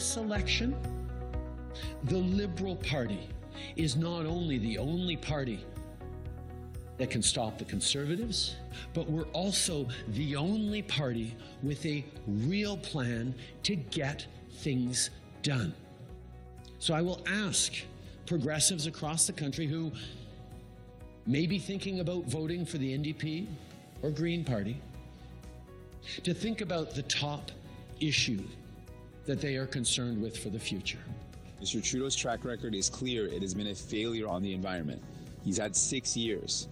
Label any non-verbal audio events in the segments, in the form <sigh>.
this election, the Liberal Party is not only the only party that can stop the conservatives, but we're also the only party with a real plan to get things done. So I will ask progressives across the country who may be thinking about voting for the NDP or Green Party to think about the top issue that they are concerned with for the future. Mr. Trudeau's track record is clear. It has been a failure on the environment. He's had six years.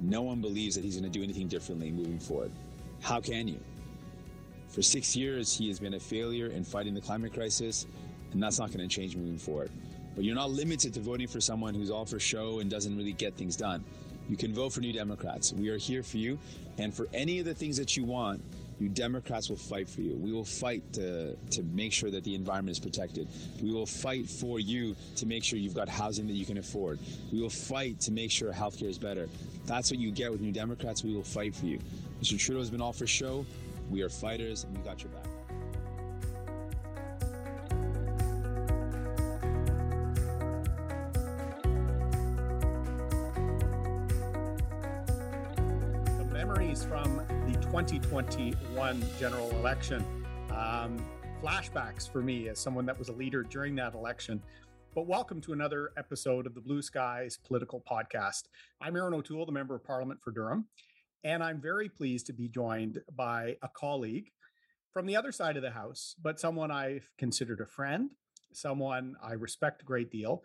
No one believes that he's going to do anything differently moving forward. How can you? For six years, he has been a failure in fighting the climate crisis, and that's not going to change moving forward. But you're not limited to voting for someone who's all for show and doesn't really get things done. You can vote for New Democrats. We are here for you. And for any of the things that you want, you Democrats will fight for you. We will fight to, to make sure that the environment is protected. We will fight for you to make sure you've got housing that you can afford. We will fight to make sure healthcare is better. That's what you get with New Democrats. We will fight for you. Mr. Trudeau has been all for show. We are fighters, and we got your back. 2021 general election. Um, flashbacks for me as someone that was a leader during that election. But welcome to another episode of the Blue Skies Political Podcast. I'm Erin O'Toole, the Member of Parliament for Durham. And I'm very pleased to be joined by a colleague from the other side of the house, but someone I've considered a friend, someone I respect a great deal,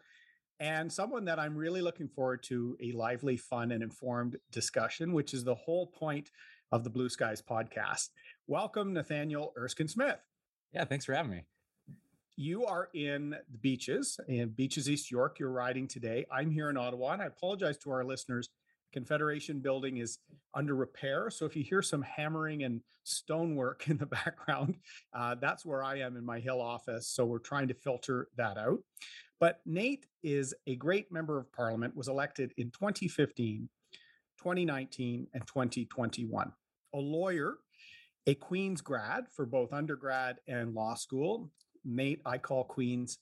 and someone that I'm really looking forward to a lively, fun, and informed discussion, which is the whole point of the Blue Skies podcast. Welcome, Nathaniel Erskine Smith. Yeah, thanks for having me. You are in the beaches, in Beaches East York. You're riding today. I'm here in Ottawa, and I apologize to our listeners Confederation building is under repair. So if you hear some hammering and stonework <laughs> in the background, uh, that's where I am in my Hill office. So we're trying to filter that out. But Nate is a great member of parliament, was elected in 2015, 2019, and 2021. A lawyer, a Queen's grad for both undergrad and law school. Nate, I call Queen's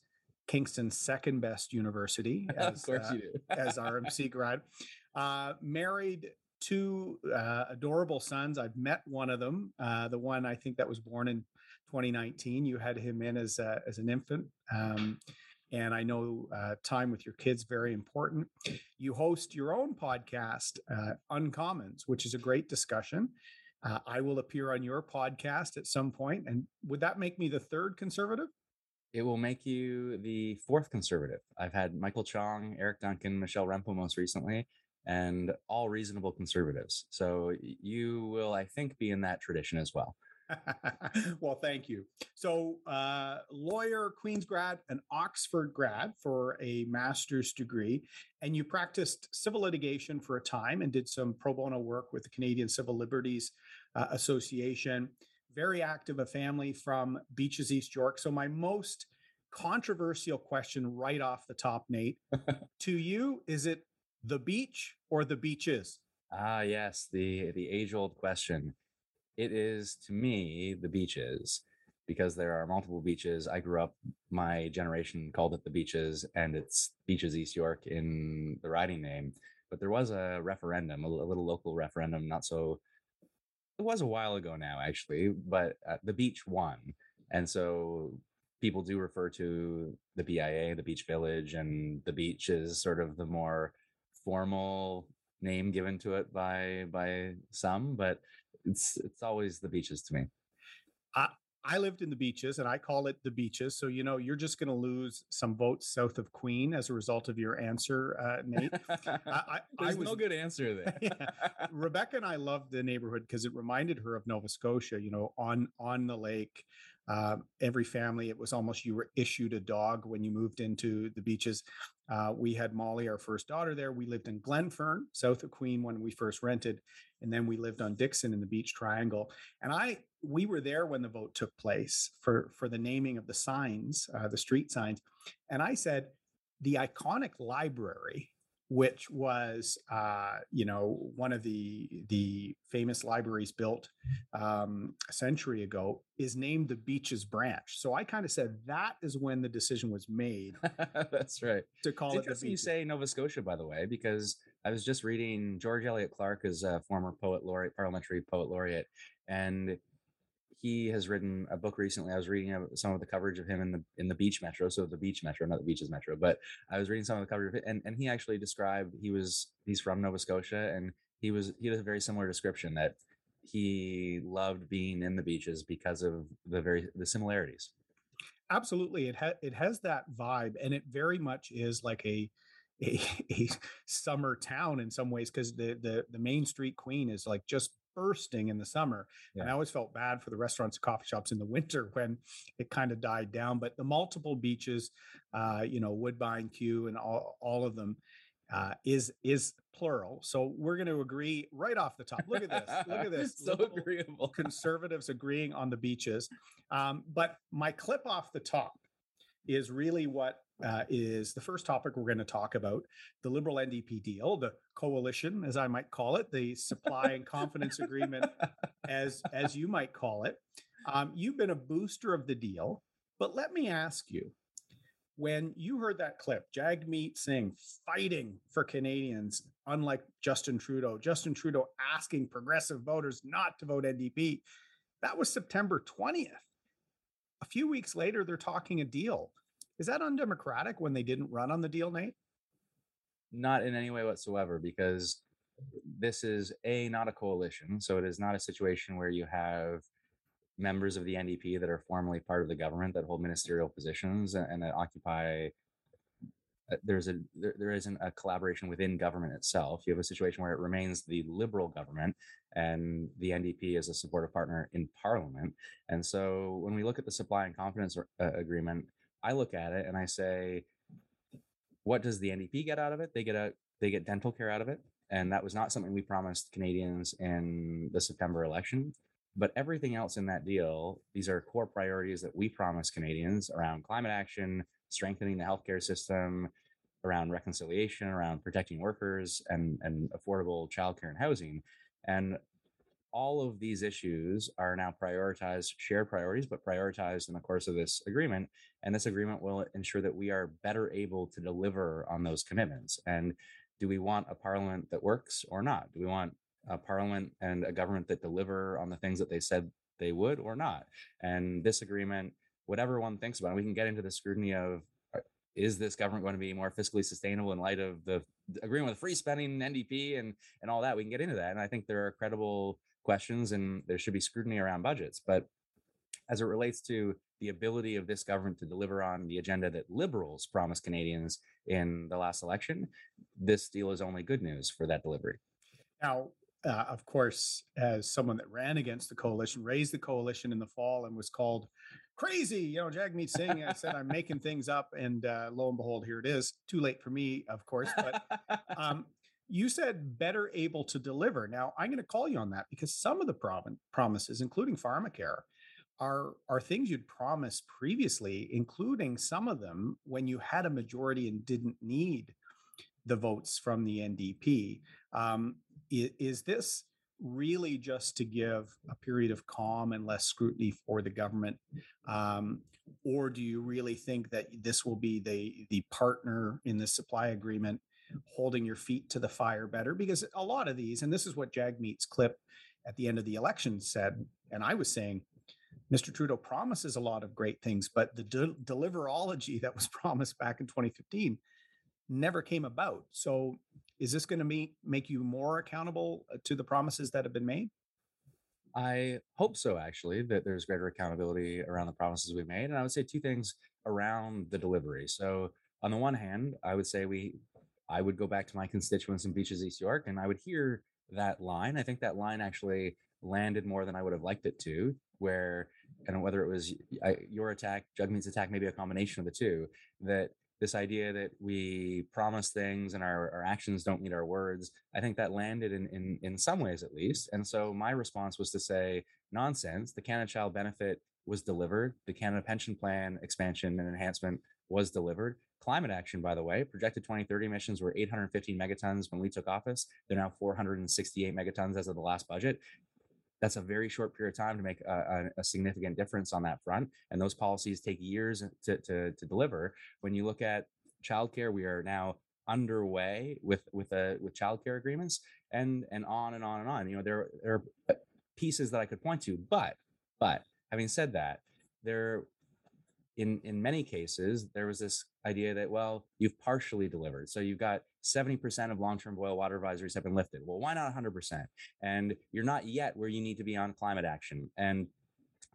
Kingston's second best university <laughs> as, of course uh, you do. as RMC <laughs> grad. Uh, married two uh, adorable sons. I've met one of them, uh, the one I think that was born in 2019. You had him in as a, as an infant. Um, and I know uh, time with your kids very important. You host your own podcast, uh, Uncommons, which is a great discussion. Uh, I will appear on your podcast at some point, and would that make me the third conservative? It will make you the fourth conservative. I've had Michael Chong, Eric Duncan, Michelle Rempel most recently, and all reasonable conservatives. So you will, I think, be in that tradition as well. <laughs> well, thank you. So, uh, lawyer, Queen's grad, an Oxford grad for a master's degree, and you practiced civil litigation for a time and did some pro bono work with the Canadian Civil Liberties uh, Association. Very active, a family from Beaches, East York. So, my most controversial question right off the top, Nate, <laughs> to you is it the beach or the beaches? Ah, yes, the the age old question. It is to me the beaches because there are multiple beaches. I grew up, my generation called it the beaches, and it's Beaches East York in the riding name. But there was a referendum, a, little local referendum, not so. It was a while ago now, actually, but uh, the beach won, and so people do refer to the BIA, the Beach Village, and the beach is sort of the more formal name given to it by by some, but it's it's always the beaches to me. I, I lived in the beaches and I call it the beaches. So, you know, you're just going to lose some votes south of Queen as a result of your answer, uh, Nate. <laughs> I, I, There's I was, no good answer there. <laughs> Yeah. <laughs> Rebecca and I loved the neighborhood because it reminded her of Nova Scotia, you know, on on the lake. Um, every family, it was almost you were issued a dog when you moved into the beaches. Uh, we had Molly, our first daughter, there. We lived in Glenfern, south of Queen, when we first rented, and then we lived on Dixon in the Beach Triangle. And I, we were there when the vote took place for for the naming of the signs, uh, the street signs. And I said, the iconic library which was uh, you know one of the the famous libraries built um, a century ago, is named the Beaches Branch. So I kind of said that is when the decision was made. <laughs> That's right. To call it's it interesting you say Nova Scotia, by the way, because I was just reading George Elliott Clarke is a former poet laureate, parliamentary poet laureate, and he has written a book recently. I was reading some of the coverage of him in the in the Beach Metro, so the Beach Metro, not the Beaches Metro, but I was reading some of the coverage of it, and and he actually described he was he's from Nova Scotia, and he was he had a very similar description that he loved being in the beaches because of the very the similarities. Absolutely, it ha- it has that vibe, and it very much is like a a, <laughs> a summer town in some ways because the the the main street queen is like just bursting in the summer. Yeah. And I always felt bad for the restaurants and coffee shops in the <laughs> winter when it kind of died down. But the multiple beaches, uh, you know, Woodbine, Kew and all, all of them uh, is is plural. So we're going to agree right off the top. Look at this. Look at <laughs> this. so agreeable. Conservatives agreeing on the beaches. Um, but my clip off the top is really what uh, is the first topic we're going to talk about the Liberal NDP deal, the coalition, as I might call it, the supply and confidence agreement, as, as you might call it. Um, you've been a booster of the deal, but let me ask you when you heard that clip, Jagmeet Singh fighting for Canadians, unlike Justin Trudeau, Justin Trudeau asking progressive voters not to vote NDP, that was September 20th. A few weeks later, they're talking a deal. Is that undemocratic when they didn't run on the deal, Nate? Not in any way whatsoever, because this is a not a coalition. So it is not a situation where you have members of the NDP that are formally part of the government that hold ministerial positions and, that occupy uh, there's a there, there isn't a collaboration within government itself you have a situation where it remains the liberal government and the ndp is a supportive partner in parliament and so when we look at the supply and confidence uh, agreement I look at it and I say, what does the NDP get out of it? They get a they get dental care out of it, and that was not something we promised Canadians in the September election. But everything else in that deal, these are core priorities that we promised Canadians around climate action, strengthening the healthcare system, around reconciliation, around protecting workers, and and affordable childcare and housing. And all of these issues are now prioritized, shared priorities, but prioritized in the course of this agreement. And this agreement will ensure that we are better able to deliver on those commitments. And do we want a parliament that works or not? Do we want a parliament and a government that deliver on the things that they said they would or not? And this agreement, whatever one thinks about it, we can get into the scrutiny of uh, is this government going to be more fiscally sustainable in light of the agreement with free spending NDP and and all that? We can get into that, and I think there are credible questions and there should be scrutiny around budgets. But as it relates to the ability of this government to deliver on the agenda that liberals promised Canadians in the last election, this deal is only good news for that delivery. Now, uh, of course, as someone that ran against the coalition, raised the coalition in the fall and was called crazy, you know, Jagmeet Singh I said, I'm making things up. And uh, lo and behold, here it is. Too late for me, of course. But <laughs> um, you said better able to deliver. Now, I'm going to call you on that because some of the prom- promises, including pharmacare, are are things you'd promised previously, including some of them when you had a majority and didn't need the votes from the NDP. Um, is, is this really just to give a period of calm and less scrutiny for the government, um, or do you really think that this will be the the partner in the supply agreement holding your feet to the fire better because a lot of these, and this is what Jagmeet's clip at the end of the election said, and I was saying, Mr. Trudeau promises a lot of great things, but the de- deliverology <laughs> that was promised back in 2015 never came about. So, is this going to make you more accountable uh, to the promises that have been made? I hope so, actually, that there's greater accountability around the promises we made. And I would say two things around the delivery. So, on the one hand, I would say we I would go back to my constituents in Beaches East York and I would hear that line. I think that line actually landed more than I would have liked it to, where, and whether it was your attack, Jagmeet's attack, maybe a combination of the two, that this idea that we promise things and our, our actions don't meet our words, I think that landed in, in, in some ways at least. And so my response was to say, nonsense, the Canada Child benefit was delivered. The Canada Pension Plan expansion and enhancement was delivered climate action, by the way, projected 2030 emissions were 815 megatons when we took office. They're now 468 megatons as of the last budget. That's a very short period of time to make a, a, significant difference on that front. And those policies take years to, to, to deliver. When you look at childcare, we are now underway with with a with childcare agreements and and on and on and on. You know, there there are uh, pieces that I could point to, but but having said that, there in in many cases there was this idea that well you've partially delivered. So you've got 70% of long-term boil water advisories have been lifted. Well why not 100% and you're not yet where you need to be on climate action. And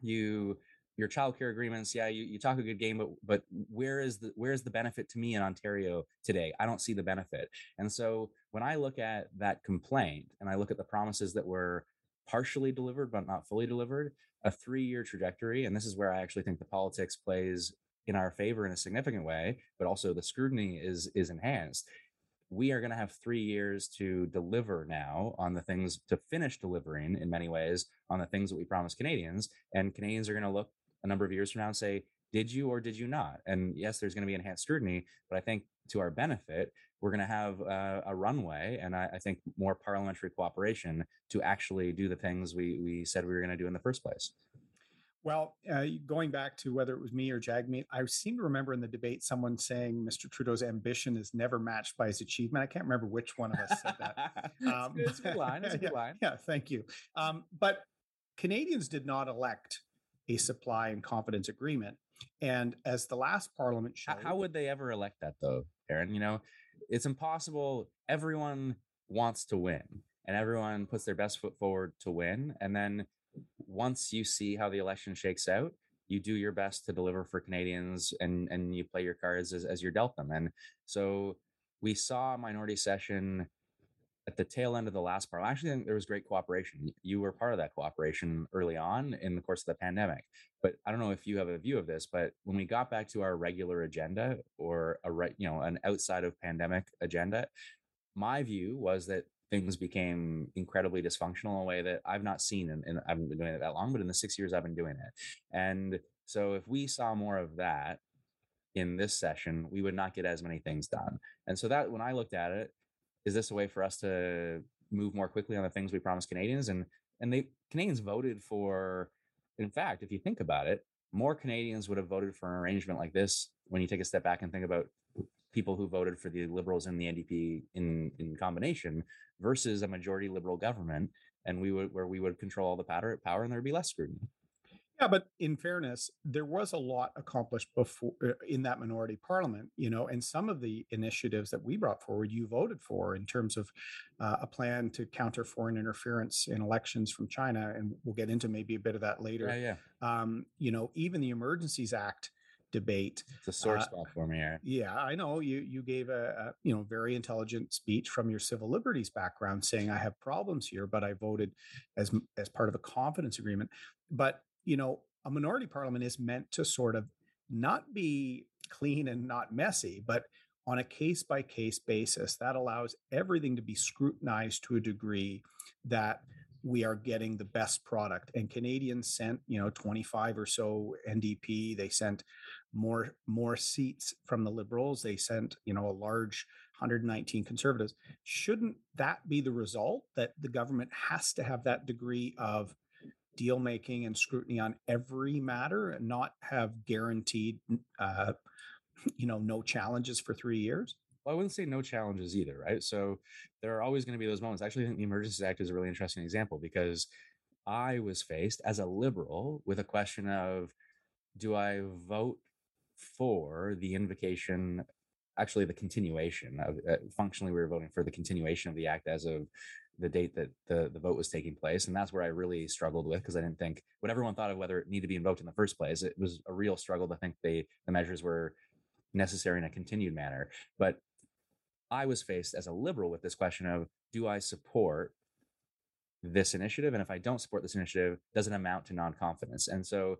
you your childcare agreements yeah you, you talk a good game but but where is the where is the benefit to me in ontario today? I don't see the benefit. And so when i look at that complaint and i look at the promises that were partially delivered but not fully delivered a three year trajectory and this is where i actually think the politics plays in our favor in a significant way but also the scrutiny is is enhanced we are going to have three years to deliver now on the things to finish delivering in many ways on the things that we promised Canadians. And Canadians are going to look a number of years from now and say, did you or did you not? And yes, there's going to be enhanced scrutiny, but I think to our benefit, we're going to have uh, a runway and I, I, think more parliamentary cooperation to actually do the things we, we said we were going to do in the first place. Well, uh, going back to whether it was me or Jagmeet, I seem to remember in the debate someone saying Mr. Trudeau's ambition is never matched by his achievement. I can't remember which one of us said that. <laughs> Um, it's, a good line. It's a <laughs> good yeah, line. Yeah, thank you. Um, but Canadians did not elect a supply and confidence agreement. And as the last parliament showed, how would they ever elect that though, Erin? You know, it's impossible. Everyone wants to win and everyone puts their best foot forward to win. And then once you see how the election shakes out, you do your best to deliver for Canadians and and you play your cards as, as you're dealt them. And so we saw a minority session at the tail end of the last part, I actually, think there was great cooperation. You were part of that cooperation early on in the course of the pandemic. But I don't know if you have a view of this, but when we got back to our regular agenda or a right, you know, an outside of pandemic agenda, my view was that things became incredibly dysfunctional in a way that I've not seen, and I haven't been doing it that long, but in the six years I've been doing it. And so if we saw more of that in this session, we would not get as many things done. And so that when I looked at it, is this a way for us to move more quickly on the things we promised Canadians? And and they Canadians voted for. In fact, if you think about it, more Canadians would have voted for an arrangement like this when you take a step back and think about people who voted for the Liberals and the NDP in in combination versus a majority Liberal government, and we would where we would control all the power, power and there'd be less scrutiny. Yeah, but in fairness, there was a lot accomplished before uh, in that minority parliament, you know, and some of the initiatives that we brought forward, you voted for in terms of uh, a plan to counter foreign interference in elections from China, and we'll get into maybe a bit of that later. Yeah, yeah. Um, you know, even the Emergencies Act debate. It's a sore uh, spot for me. Yeah. yeah, I know you you gave a, a, you know very intelligent speech from your civil liberties background, saying I have problems here, but I voted as as part of a confidence agreement. But you know, a minority parliament is meant to sort of not be clean and not messy, but on a case by case basis. That allows everything to be scrutinized to a degree that we are getting the best product. And Canadians sent, you know, 25 or so NDP. They sent more more seats from the Liberals. They sent, you know, a large 119 Conservatives. Shouldn't that be the result that the government has to have that degree of deal making and scrutiny on every matter and not have guaranteed uh, <laughs> you know no challenges for three years well, I wouldn't say no challenges either, right? So there are always going to be those moments. Actually, I think the Emergencies Act is a really interesting example because I was faced as a liberal with a question of do I vote for the invocation, actually, the continuation of uh, functionally, we were voting for the continuation of the act as of the date that the, the vote was taking place. And that's where I really struggled with because I didn't think what everyone thought of whether it needed to be invoked in the first place. It was a real struggle to think the, the measures were necessary in a continued manner. But I was faced as a liberal with this question of do I support this initiative? And if I don't support this initiative, does it amount to non confidence? And so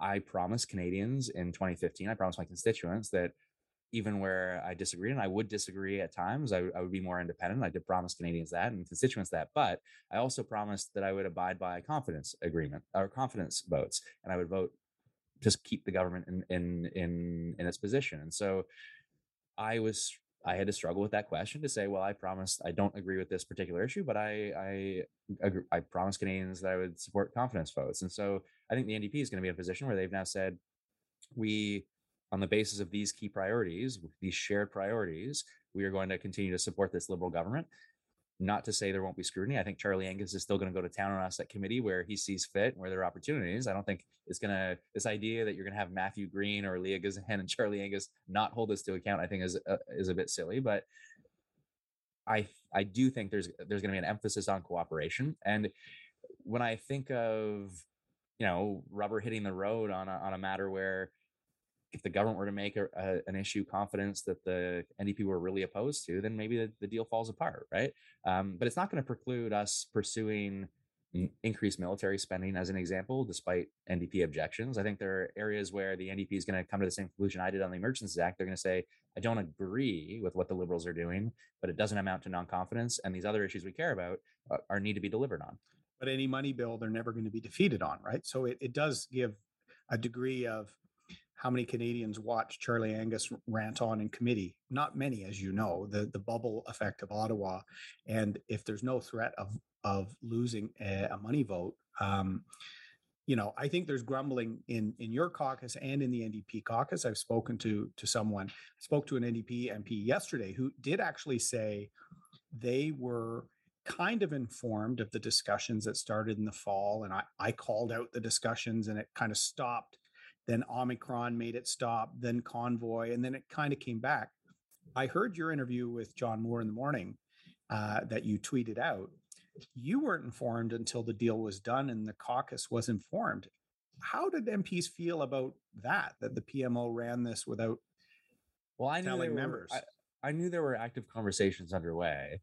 I promised Canadians in 2015, I promised my constituents that even where I disagree, and I would disagree at times, I, I, would be more independent. I did promise Canadians that and constituents that, but I also promised that I would abide by confidence agreement or confidence votes, and I would vote to keep the government in in in, in its position. And so, I was I had to struggle with that question to say, well, I promised I don't agree with this particular issue, but I I agree, I promised Canadians that I would support confidence votes, and so I think the NDP is going to be in a position where they've now said we, on the basis of these key priorities, these shared priorities, we are going to continue to support this liberal government. Not to say there won't be scrutiny. I think Charlie Angus is still going to go to town on us at committee where he sees fit, where there are opportunities. I don't think it's going to this idea that you're going to have Matthew Green or Leah Gazan <laughs> and Charlie Angus not hold this to account. I think is uh, is a bit silly, but I I do think there's there's going to be an emphasis on cooperation. And when I think of you know rubber hitting the road on a, on a matter where if the government were to make a, a, an issue confidence that the NDP were really opposed to, then maybe the, the deal falls apart, right? Um, but it's not going to preclude us pursuing increased military spending as an example, despite NDP objections. I think there are areas where the NDP is going to come to the same conclusion I did on the Emergencies Act. They're going to say, I don't agree with what the Liberals are doing, but it doesn't amount to non confidence. And these other issues we care about are, are, need to be delivered on. But any money bill, they're never going to be defeated on, right? So it, it does give a degree of how many Canadians watch Charlie Angus rant on in committee? Not many, as you know, the, the bubble effect of Ottawa. And if there's no threat of, of losing a, a money vote, um, you know, I think there's grumbling in in your caucus and in the NDP caucus. I've spoken to to someone, I spoke to an NDP MP yesterday who did actually say they were kind of informed of the discussions that started in the fall, and I I called out the discussions, and it kind of stopped then Omicron made it stop, then Convoy, and then it kind of came back. I heard your interview with John Moore in the morning uh, that you tweeted out. You weren't informed until the deal was done and the caucus was informed. How did MPs feel about that? That the PMO ran this without well, I knew telling were, members. I, I, knew there were active conversations underway.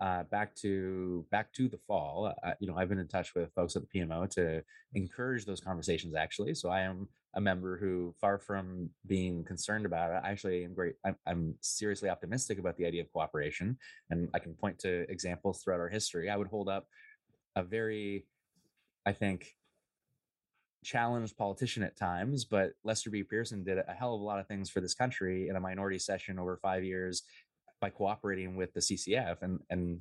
Uh, back to back to the fall, uh, you know, I've been in touch with folks at the PMO to encourage those conversations. Actually, so I am a member who, far from being concerned about it, actually am great. I'm, I'm, seriously optimistic about the idea of cooperation, and I can point to examples throughout our history. I would hold up a very, I think, challenged politician at times, but Lester B. Pearson did a hell of a lot of things for this country in a minority session over five years by cooperating with the CCF and and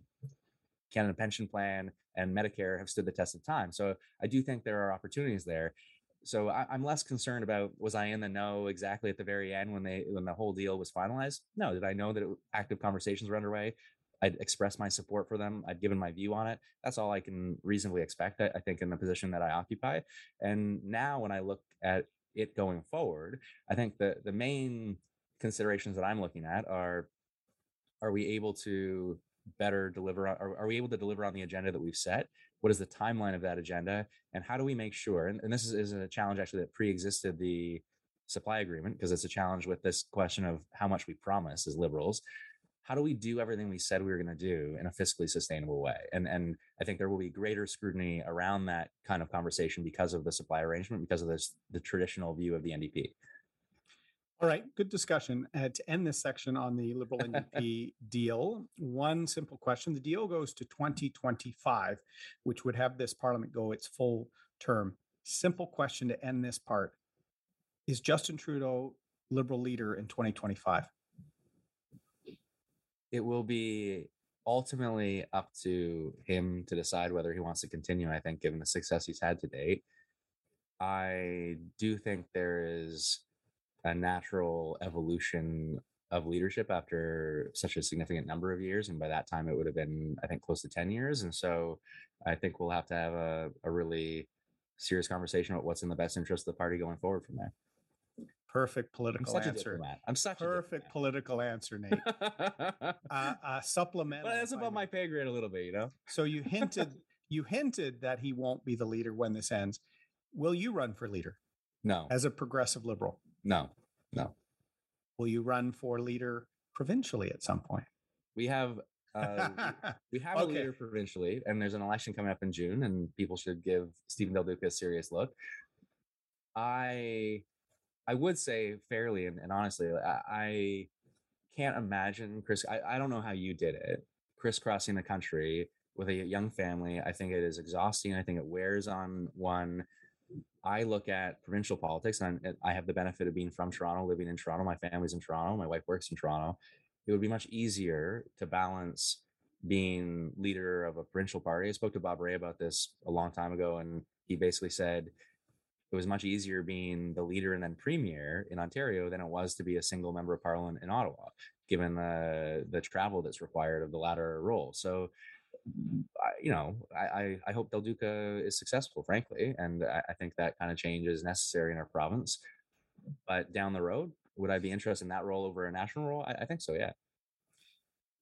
Canada Pension Plan and Medicare have stood the test of time. So I do think there are opportunities there so I, am less concerned about was I in the know exactly at the very end when they when the whole deal was finalized. No, did I know that it, active conversations were underway? I'd expressed my support for them. I'd given my view on it. That's all I can reasonably expect. I, I think in the position that I occupy. And now when I look at it going forward, I think the the main considerations that I'm looking at are: Are we able to better deliver? Are, are we able to deliver on the agenda that we've set? What is the timeline of that agenda and how do we make sure and, and this is, is a challenge actually that pre-existed the supply agreement because it's a challenge with this question of how much we promise as liberals. How do we do everything we said we were going to do in a fiscally sustainable way? And and i think there will be greater scrutiny around that kind of conversation because of the supply arrangement because of this the traditional view of the ndp all right, good discussion. Uh, to end this section on the Liberal <laughs> NDP deal, one simple question. The deal goes to 2025, which would have this parliament go its full term. Simple question to end this part. Is Justin Trudeau Liberal leader in 2025? It will be ultimately up to him to decide whether he wants to continue, I think, given the success he's had to date. I do think there is a natural evolution of leadership after such a significant number of years. And by that time, it would have been, I think, close to 10 years. And so I think we'll have to have a, a really serious conversation about what's in the best interest of the party going forward from there. Perfect political I'm answer. I'm such perfect political answer, Nate. <laughs> uh, uh, supplemental. Well, that's above my pay grade a little bit, you know. So you hinted, <laughs> you hinted that he won't be the leader when this ends. Will you run for leader? No. As a progressive liberal? No, no. Will you run for leader provincially at some point? We have uh, we <laughs> have okay. a leader provincially, and there's an election coming up in June, and people should give Steven Del Duca a serious look. I I would say fairly and, and honestly, I, I, can't imagine Chris. I, I don't know how you did it, crisscrossing the country with a young family. I think it is exhausting. I think it wears on one I look at provincial politics, and I have the benefit of being from Toronto, living in Toronto. My family's in Toronto. My wife works in Toronto. It would be much easier to balance being leader of a provincial party. I spoke to Bob Rae about this a long time ago, and he basically said it was much easier being the leader and then premier in Ontario than it was to be a single member of parliament in Ottawa, given the the travel that's required of the latter role. So you know, I, I hope Del Duca is successful, frankly, and I, I think that kind of change is necessary in our province. But down the road, would I be interested in that role over a national role? I, I think so. Yeah.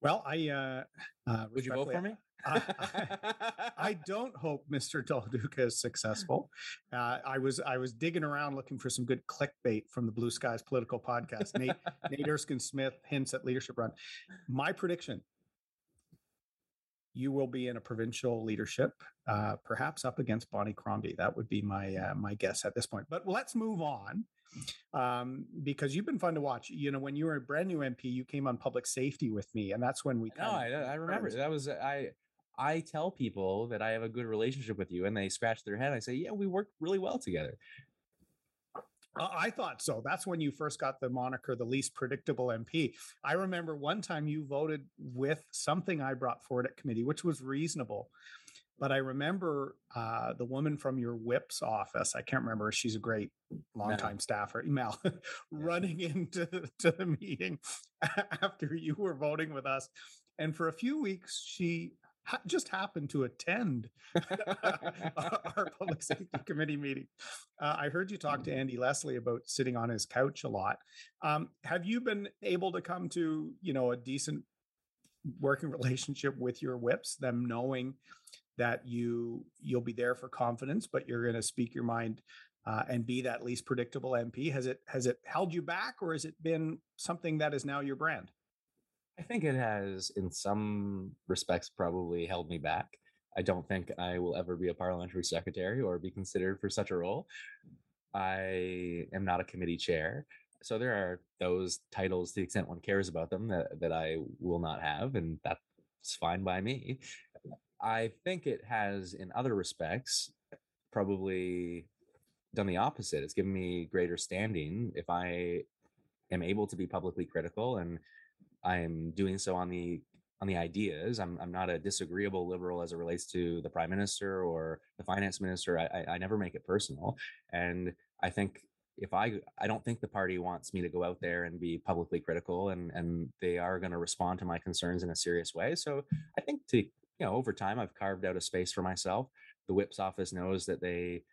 Well, I uh, uh, would you vote for me? <laughs> I, I, don't hope Mr. Del Duca is successful. Uh, I was I was digging around looking for some good clickbait from the Blue Skies Political Podcast. Nate Nate <laughs> Erskine Smith hints at leadership run. My prediction: you will be in a provincial leadership, uh, perhaps up against Bonnie Crombie. That would be my uh, my guess at this point. But let's move on um, because you've been fun to watch. You know, when you were a brand new MP, you came on public safety with me, and that's when we. No, I, I remember that was I. I tell people that I have a good relationship with you, and they scratch their head. I say, "Yeah, we work really well together." Uh, I thought so. That's when you first got the moniker the least predictable MP. I remember one time you voted with something I brought forward at committee, which was reasonable. But I remember uh, the woman from your whip's office. I can't remember. She's a great longtime staffer, <laughs> Mel, running into to the meeting <laughs> after you were voting with us. And for a few weeks, she ha- just happened to attend <laughs> our public safety <laughs> committee meeting. Uh, I heard you talk to Andy Leslie about sitting on his couch a lot. Um, have you been able to come to you know a decent working relationship with your whips? Them knowing that you you'll be there for confidence, but you're going to speak your mind uh, and be that least predictable MP? Has it has it held you back, or has it been something that is now your brand? I think it has, in some respects, probably held me back. I don't think I will ever be a parliamentary secretary or be considered for such a role. I am not a committee chair. So there are those titles to the extent one cares about them that, that I will not have, and that's fine by me. I think it has, in other respects, probably done the opposite. It's given me greater standing if I am able to be publicly critical and I'm doing so on the on the ideas. I'm I'm not a disagreeable liberal as it relates to the prime minister or the finance minister. I, I, I never make it personal, and I think if I I don't think the party wants me to go out there and be publicly critical, and and they are going to respond to my concerns in a serious way. So I think to you know over time I've carved out a space for myself. The whip's office knows that they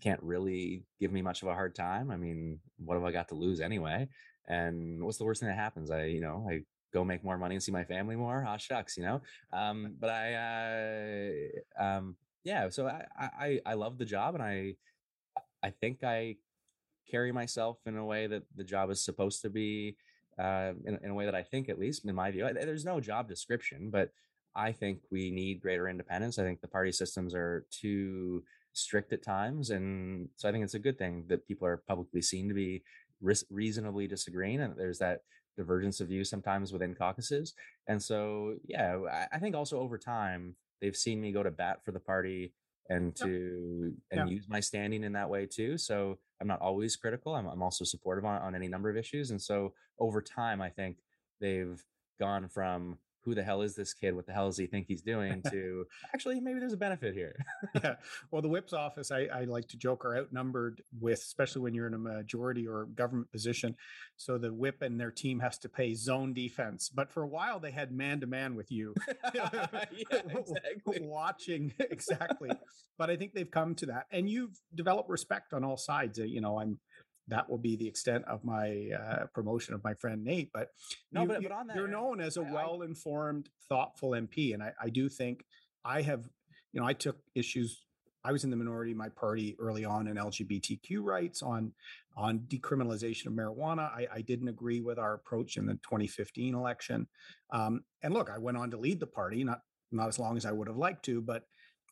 can't really give me much of a hard time. I mean, what have I got to lose anyway? And what's the worst thing that happens? I, you know, I go make more money and see my family more. Ah, shucks, you know. Um, but I, uh, um, yeah. So I, I, I love the job, and I, I think I carry myself in a way that the job is supposed to be, uh, in, in a way that I think, at least in my view, there's no job description, but I think we need greater independence. I think the party systems are too strict at times, and so I think it's a good thing that people are publicly seen to be reasonably disagreeing and there's that divergence of view sometimes within caucuses and so yeah I, I, think also over time they've seen me go to bat for the party and to yeah. and yeah. use my standing in that way too so i'm not always critical i'm, I'm also supportive on, on any number of issues and so over time i think they've gone from who the hell is this kid? What the hell does he think he's doing? <laughs> To actually, maybe there's a benefit here. yeah. <laughs> Well, the whip's office, I, I like to joke, are outnumbered with, especially when you're in a majority or government position. So the whip and their team has to pay zone defense. But for a while, they had man to man with you, <laughs> yeah, exactly. watching exactly. But I think they've come to that, and you've developed respect on all sides. Uh, you know, I'm that will be the extent of my uh, promotion of my friend Nate. But no, you, but, but on that, you're known as a well-informed, thoughtful MP, and I, I do think I have. You know, I took issues. I was in the minority my party early on in LGBTQ rights, on on decriminalization of marijuana. I, I didn't agree with our approach in the 2015 election. Um, and look, I went on to lead the party, not not as long as I would have liked to, but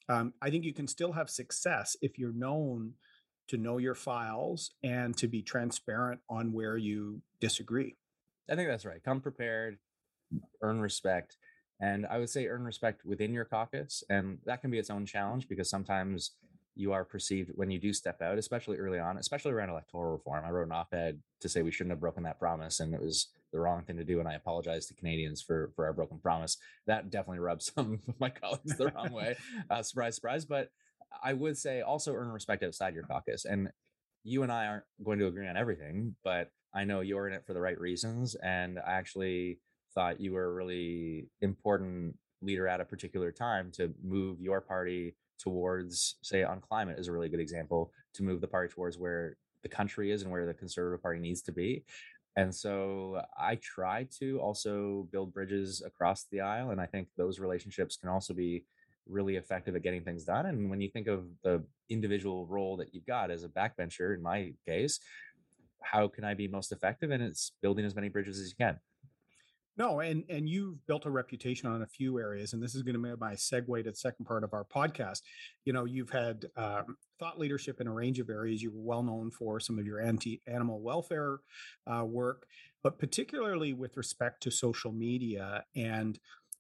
um, I think you can still have success if you're known to know your files and to be transparent on where you disagree. I think that's right. Come prepared, earn respect. And I would say earn respect within your caucus. And that can be its own challenge because sometimes you are perceived when you do step out, especially early on, especially around electoral reform. I wrote an op-ed to say we shouldn't have broken that promise, and it was the wrong thing to do. And I apologize to Canadians for for our broken promise. That definitely rubbed <laughs> some of my colleagues the wrong way. Uh, surprise, surprise. But I would say also earn respect outside your caucus. And you and I aren't going to agree on everything, but I know you're in it for the right reasons. And I actually thought you were a really important leader at a particular time to move your party towards, say, on climate is a really good example to move the party towards where the country is and where the Conservative Party needs to be. And so I try to also build bridges across the aisle. And I think those relationships can also be really effective at getting things done. And when you think of the individual role that you've got as a backbencher, in my case, how can I be most effective? And it's building as many bridges as you can. No, and and you've built a reputation on a few areas, and this is going to be my segue to the second part of our podcast. You know, you've had um, thought leadership in a range of areas. You were well known for some of your anti-animal welfare uh, work, but particularly with respect to social media and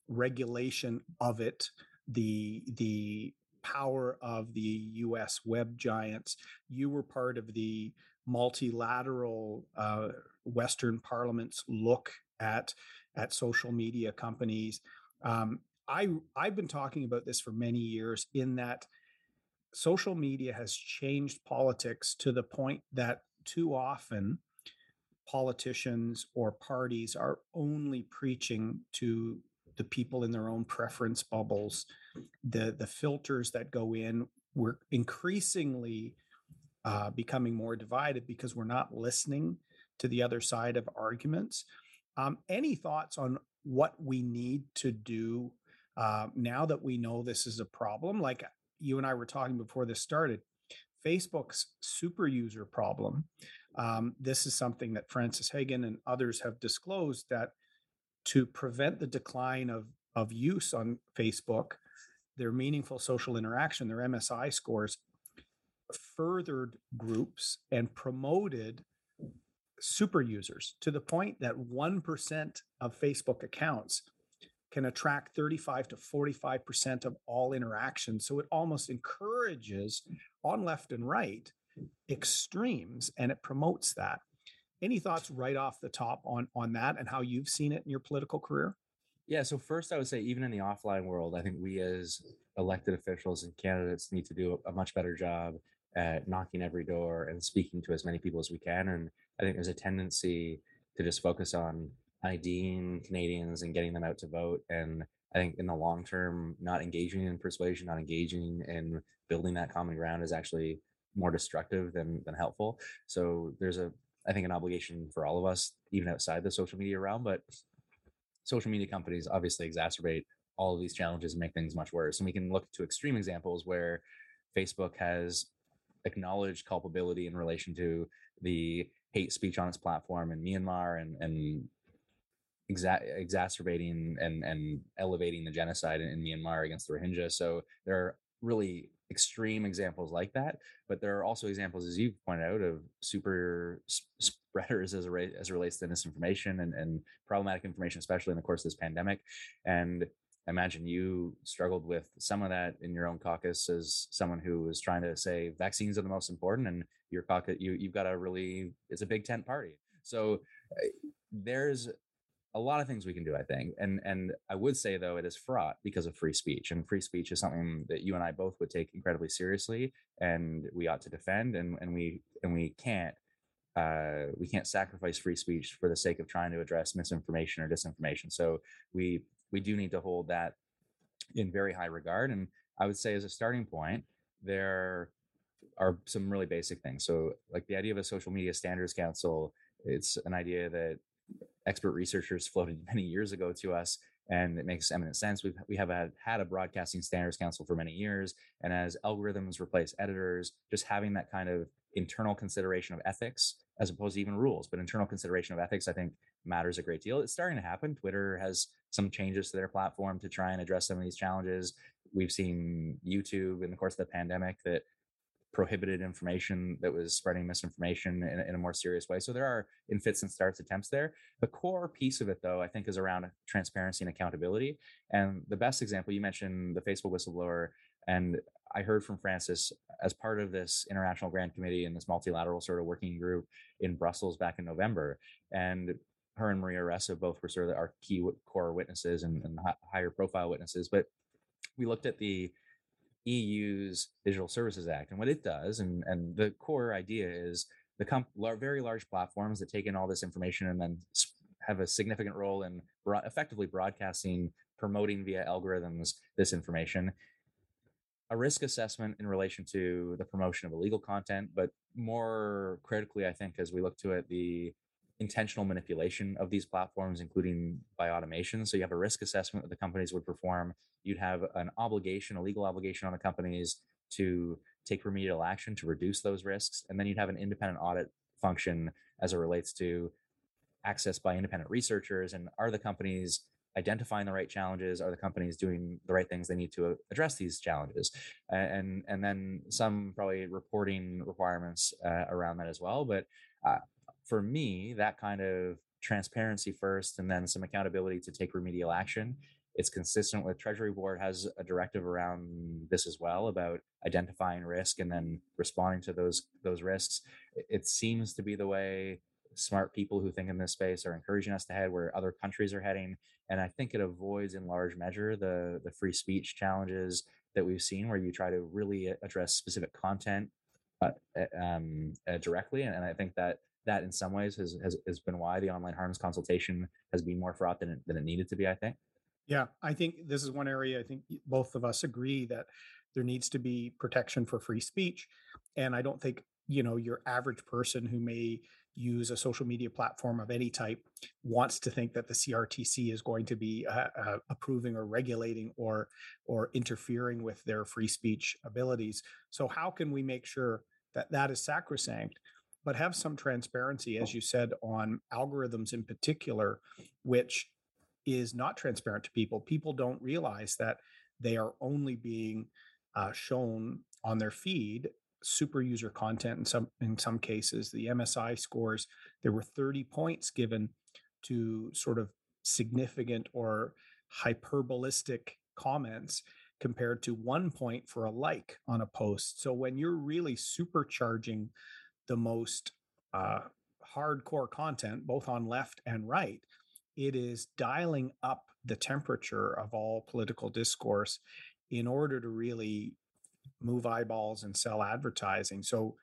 regulation of it, the the power of the U.S. web giants. You were part of the multilateral uh, Western parliaments look at at social media companies. Um, I I've been talking about this for many years. In that, social media has changed politics to the point that too often politicians or parties are only preaching to the people in their own preference bubbles the the filters that go in we're increasingly uh, becoming more divided because we're not listening to the other side of arguments um, any thoughts on what we need to do uh, now that we know this is a problem? Like you and I were talking before this started, Facebook's super user problem. Um, this is something that Frances Haugen and others have disclosed that to prevent the decline of, of use on Facebook, their meaningful social interaction, their MSI scores, furthered groups and promoted super users to the point that 1% of Facebook accounts can attract 35 to 45% of all interactions. So it almost encourages on left and right extremes and it promotes that. Any thoughts right off the top on on that and how you've seen it in your political career? Yeah, so first I would say even in the offline world, I think we as elected officials and candidates need to do a much better job at knocking every door and speaking to as many people as we can and I think there's a tendency to just focus on IDing Canadians and getting them out to vote. And I think in the long term, not engaging in persuasion, not engaging in building that common ground is actually more destructive than than helpful. So there's a I think an obligation for all of us, even outside the social media realm, but social media companies obviously exacerbate all of these challenges and make things much worse. And we can look to extreme examples where Facebook has acknowledged culpability in relation to the hate speech on its platform in Myanmar and and exa- exacerbating and and elevating the genocide in, in Myanmar against the Rohingya. So there are really extreme examples like that, but there are also examples, as you pointed out, of super spreaders as, a, as it relates to misinformation and, and problematic information, especially in the course of this pandemic. And I imagine you struggled with some of that in your own caucus as someone who was trying to say vaccines are the most important, and your caucus you you've got a really it's a big tent party. So eh, there's a lot of things we can do, I think, and and I would say though it is fraught because of free speech, and free speech is something that you and I both would take incredibly seriously, and we ought to defend, and and we and we can't uh, we can't sacrifice free speech for the sake of trying to address misinformation or disinformation. So we we do need to hold that in very high regard. And I would say, as a starting point, there are some really basic things. So, like the idea of a social media standards council, it's an idea that expert researchers floated many years ago to us, and it makes eminent sense. We've we have had, had a broadcasting standards council for many years, and as algorithms replace editors, just having that kind of internal consideration of ethics as opposed to even rules, but internal consideration of ethics, I think matters a great deal. It's starting to happen. Twitter has some changes to their platform to try and address some of these challenges. We've seen YouTube in the course of the pandemic that prohibited information that was spreading misinformation in, in, a more serious way. So there are in fits and starts attempts there. The core piece of it, though, I think is around transparency and accountability. And the best example you mentioned, the Facebook whistleblower, And I heard from Frances as part of this international grand committee and this multilateral sort of working group in Brussels back in November. And her and Maria Ressa both were sort of our key core witnesses and, and higher profile witnesses. But we looked at the EU's Digital Services Act and what it does. And, and the core idea is the comp- very large platforms that take in all this information and then have a significant role in broad- effectively broadcasting, promoting via algorithms this information. A risk assessment in relation to the promotion of illegal content, but more critically, I think, as we look to it, the intentional manipulation of these platforms, including by automation. So you have a risk assessment that the companies would perform. You'd have an obligation, a legal obligation on the companies to take remedial action to reduce those risks. And then you'd have an independent audit function as it relates to access by independent researchers. And are the companies identifying the right challenges? Are the companies doing the right things they need to address these challenges? And and then some probably reporting requirements uh, around that as well. But uh, for me, that kind of transparency first and then some accountability to take remedial action. It's consistent with Treasury Board has a directive around this as well about identifying risk and then responding to those those risks. It seems to be the way smart people who think in this space are encouraging us to head where other countries are heading. And I think it avoids in large measure the the free speech challenges that we've seen where you try to really address specific content uh, um, uh, directly. And, and I think that that in some ways has, has, has been why the online harms consultation has been more fraught than it, than it needed to be, I think. Yeah, I think this is one area I think both of us agree that there needs to be protection for free speech. And I don't think, you know, your average person who may use a social media platform of any type wants to think that the CRTC is going to be uh, uh, approving or regulating or or interfering with their free speech abilities. So how can we make sure that that is sacrosanct? But have some transparency, as you said, on algorithms in particular, which is not transparent to people. People don't realize that they are only being uh, shown on their feed super user content in some in some cases the msi scores. There were 30 points given to sort of significant or hyperbolistic comments compared to one point for a like on a post. So when you're really supercharging the most uh, hardcore content, both on left and right, it is dialing up the temperature of all political discourse in order to really move eyeballs and sell advertising. So,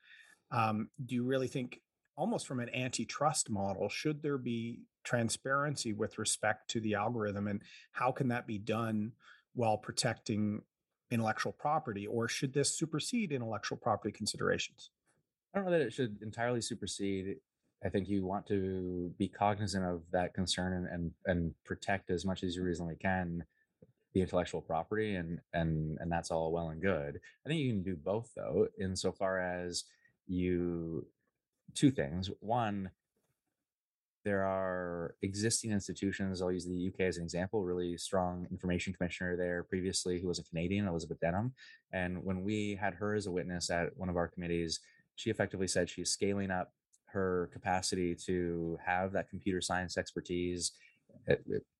um, do you really think, almost from an antitrust model, should there be transparency with respect to the algorithm, and how can that be done while protecting intellectual property, or should this supersede intellectual property considerations? I don't know that it should entirely supersede. I think you want to be cognizant of that concern and, and and protect as much as you reasonably can the intellectual property and and and that's all well and good. I think you can do both though, insofar as you two things. One, there are existing institutions. I'll use the UK as an example. Really strong information commissioner there previously, who was a Canadian, Elizabeth Denham. And when we had her as a witness at one of our committees, she effectively said she's scaling up her capacity to have that computer science expertise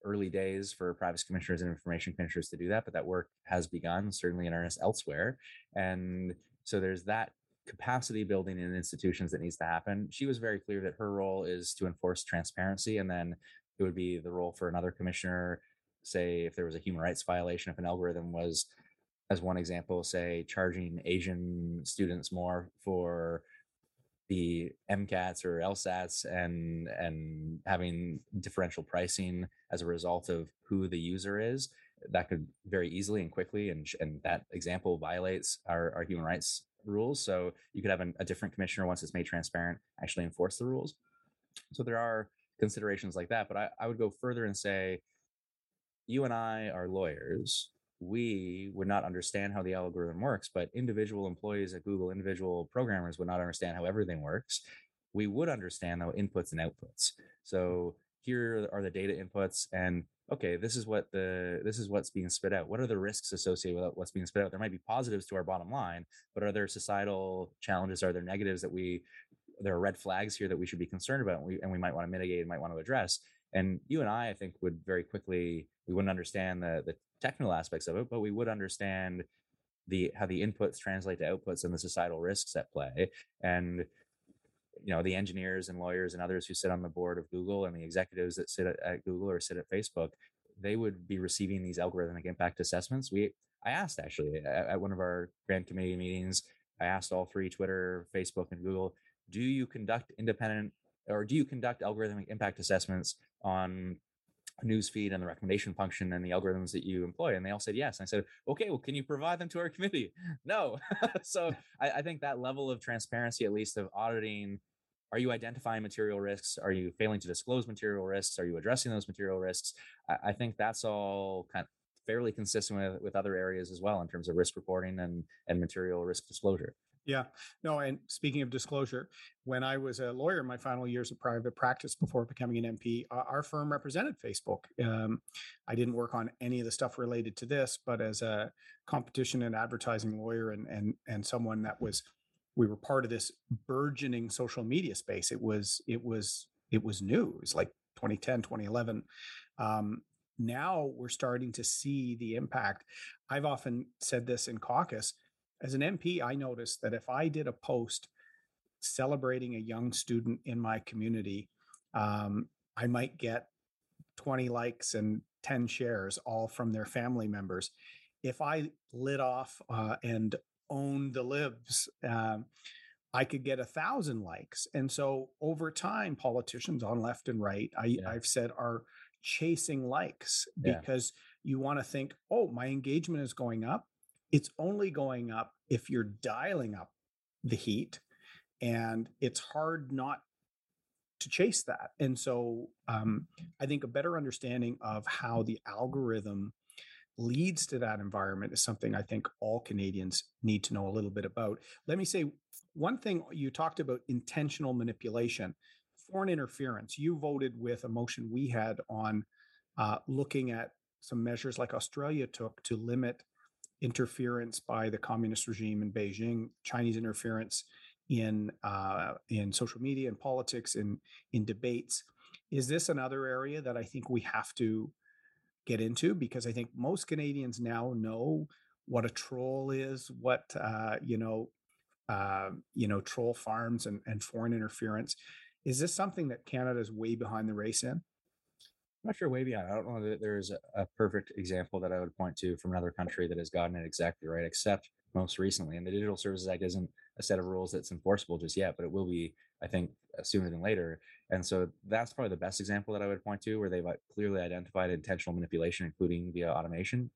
early days for privacy commissioners and information commissioners to do that, but that work has begun, certainly in earnest elsewhere. And so there's that capacity building in institutions that needs to happen. She was very clear that her role is to enforce transparency, and then it would be the role for another commissioner, say if there was a human rights violation, if an algorithm was as one example, say charging Asian students more for the MCATs or LSATs and and having differential pricing as a result of who the user is, that could very easily and quickly and and that example violates our, our human rights rules. So you could have an, a different commissioner once it's made transparent actually enforce the rules. So there are considerations like that, but I, I would go further and say you and I are lawyers we would not understand how the algorithm works, but individual employees at Google, individual programmers would not understand how everything works. We would understand though inputs and outputs. So here are the data inputs and okay, this is what the this is what's being spit out. What are the risks associated with what's being spit out? There might be positives to our bottom line, but are there societal challenges? Are there negatives that we there are red flags here that we should be concerned about and we, and we might want to mitigate and might want to address? And you and I, I think, would very quickly we wouldn't understand the the technical aspects of it, but we would understand the how the inputs translate to outputs and the societal risks at play and you know the engineers and lawyers and others who sit on the board of google and the executives that sit at, at google or sit at facebook they would be receiving these algorithmic impact assessments. We i asked actually at, at one of our grand committee meetings i asked all three twitter facebook and google do you conduct independent or do you conduct algorithmic impact assessments on newsfeed and the recommendation function and the algorithms that you employ? And they all said yes. And I said, okay, well, can you provide them to our <laughs> committee? No. <laughs> so I, I, think that level of transparency, at least of auditing, are you identifying material risks? Are you failing to disclose material risks? Are you addressing those material risks? I, I think that's all kind of fairly consistent with, with other areas as well in terms of risk reporting and, and material risk disclosure. Yeah. No, and speaking of disclosure, when I was a lawyer in my final years of private practice before becoming an MP, our firm represented Facebook. Um, I didn't work on any of the stuff related to this, but as a competition and advertising lawyer and and and someone that was we were part of this burgeoning social media space. It was it was it was new. It was like 2010, 2011. Um, now we're starting to see the impact. I've often said this in caucus as an MP, I noticed that if I did a post celebrating a young student in my community, um, I might get 20 likes and 10 shares, all from their family members. If I lit off uh, and owned the libs, um, I could get a thousand likes. And so over time, politicians on left and right, I, yeah. I've said, are chasing likes because yeah. you want to think, oh, my engagement is going up it's only going up if you're dialing up the heat and it's hard not to chase that and so um, i think a better understanding of how the algorithm leads to that environment is something i think all canadians need to know a little bit about. Let me say one thing you talked about intentional manipulation foreign interference. You voted with a motion we had on uh, looking at some measures like australia took to limit interference by the communist regime in Beijing, Chinese interference in uh, in social media and politics and in debates. Is this another area that I think we have to get into because I think most Canadians now know what a troll is, what uh, you know, uh, you know, troll farms and, and foreign interference. Is this something that Canada is way behind the race in? I'm not sure way beyond. I don't know that there's a, a, perfect example that I would point to from another country that has gotten it exactly right, except most recently. And the Digital Services Act isn't a set of rules that's enforceable just yet, but it will be, I think, uh, sooner than later. And so that's probably the best example that I would point to where they've clearly identified intentional manipulation, including via automation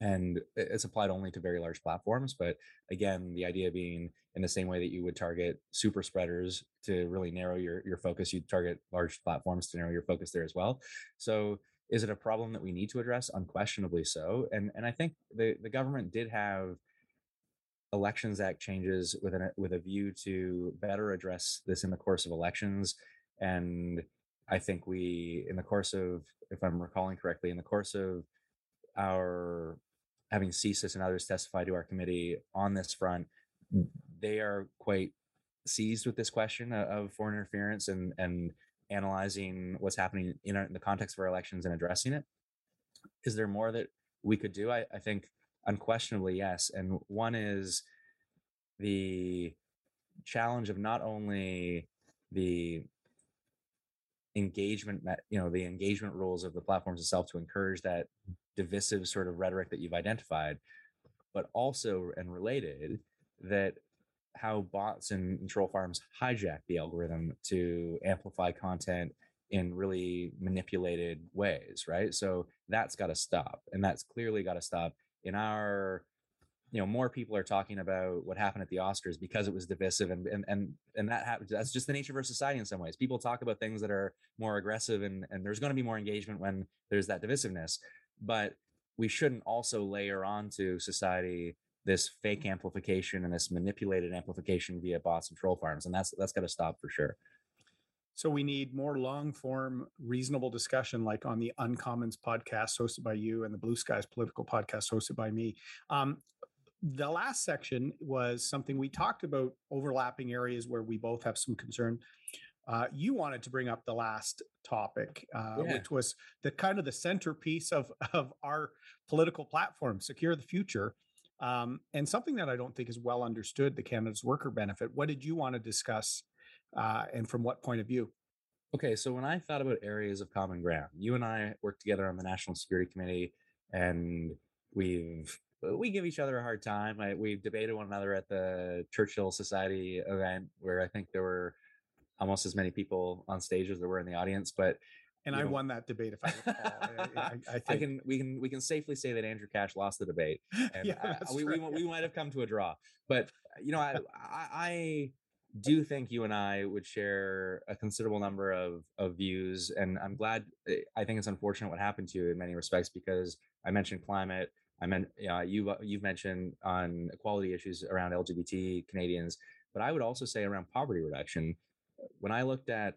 and it's applied only to very large platforms but again the idea being in the same way that you would target super spreaders to really narrow your, your focus you target large platforms to narrow your focus there as well. So is it a problem that we need to address? Unquestionably so and and i think the the government did have elections act changes with an with a view to better address this in the course of elections and i think we in the course of if i'm recalling correctly in the course of our having CSIS and others testify to our committee on this front, they are quite seized with this question of foreign interference and and analyzing what's happening in, our, in the context of our elections and addressing it. Is there more that we could do? I, I think unquestionably yes. And one is the challenge of not only the engagement you know the engagement rules of the platforms itself to encourage that divisive sort of rhetoric that you've identified, but also and related that how bots and troll farms hijack the algorithm to amplify content in really manipulated ways, right? So that's got to stop, and that's clearly got to stop. In our, you know, more people are talking about what happened at the Oscars because it was divisive, and and and and that happens. That's just the nature of our society in some ways. People talk about things that are more aggressive, and and there's going to be more engagement when there's that divisiveness but we shouldn't also layer onto society this fake amplification and this manipulated amplification via bots and troll farms and that's that's got to stop for sure. So we need more long form reasonable discussion like on the uncommons podcast hosted by you and the blue skies political podcast hosted by me. Um, the last section was something we talked about overlapping areas where we both have some concern uh, you wanted to bring up the last topic, uh, yeah. which was the kind of the centerpiece of of our political platform, secure the future. um, and something that I don't think is well understood the Canada's worker benefit. What did you want to discuss uh, and from what point of view? Okay, so when I thought about areas of common ground, you and I worked together on the National Security Committee, and we've we give each other a hard time. I, we've debated one another at the Churchill Society event, where I think there were almost as many people on stage as there were in the audience. But and I know, won that debate. If I recall, I, I, I, think I can we can we can safely say that Andrew Cash lost the debate, <laughs> and yeah, we, we, we might have come to a draw. But you know, I, I do think you and I would share a considerable number of of views, and I'm glad. Eh, I think it's unfortunate what happened to you in many respects because I mentioned climate. I meant uh, you've you've mentioned on equality issues around LGBT Canadians, but I would also say around poverty reduction. When I looked at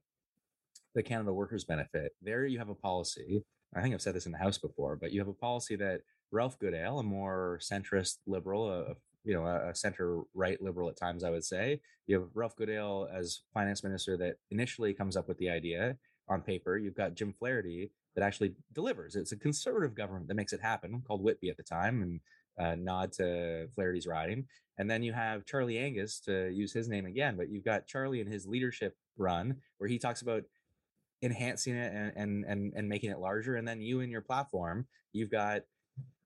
the Canada Workers Benefit, there you have a policy. I think I've said this in the House before, but you have a policy that Ralph Goodale, a more centrist liberal, a, you know, a, center right liberal at times, I would say. You have Ralph Goodale as finance minister that initially comes up with the idea on paper. You've got Jim Flaherty that actually delivers. It's a conservative government that makes it happen, called Whitby at the time, and uh, nod to Flaherty's riding. And then you have Charlie Angus to use his name again, but you've got Charlie and his leadership run where he talks about enhancing it and and and, and making it larger. And then you and your platform, you've got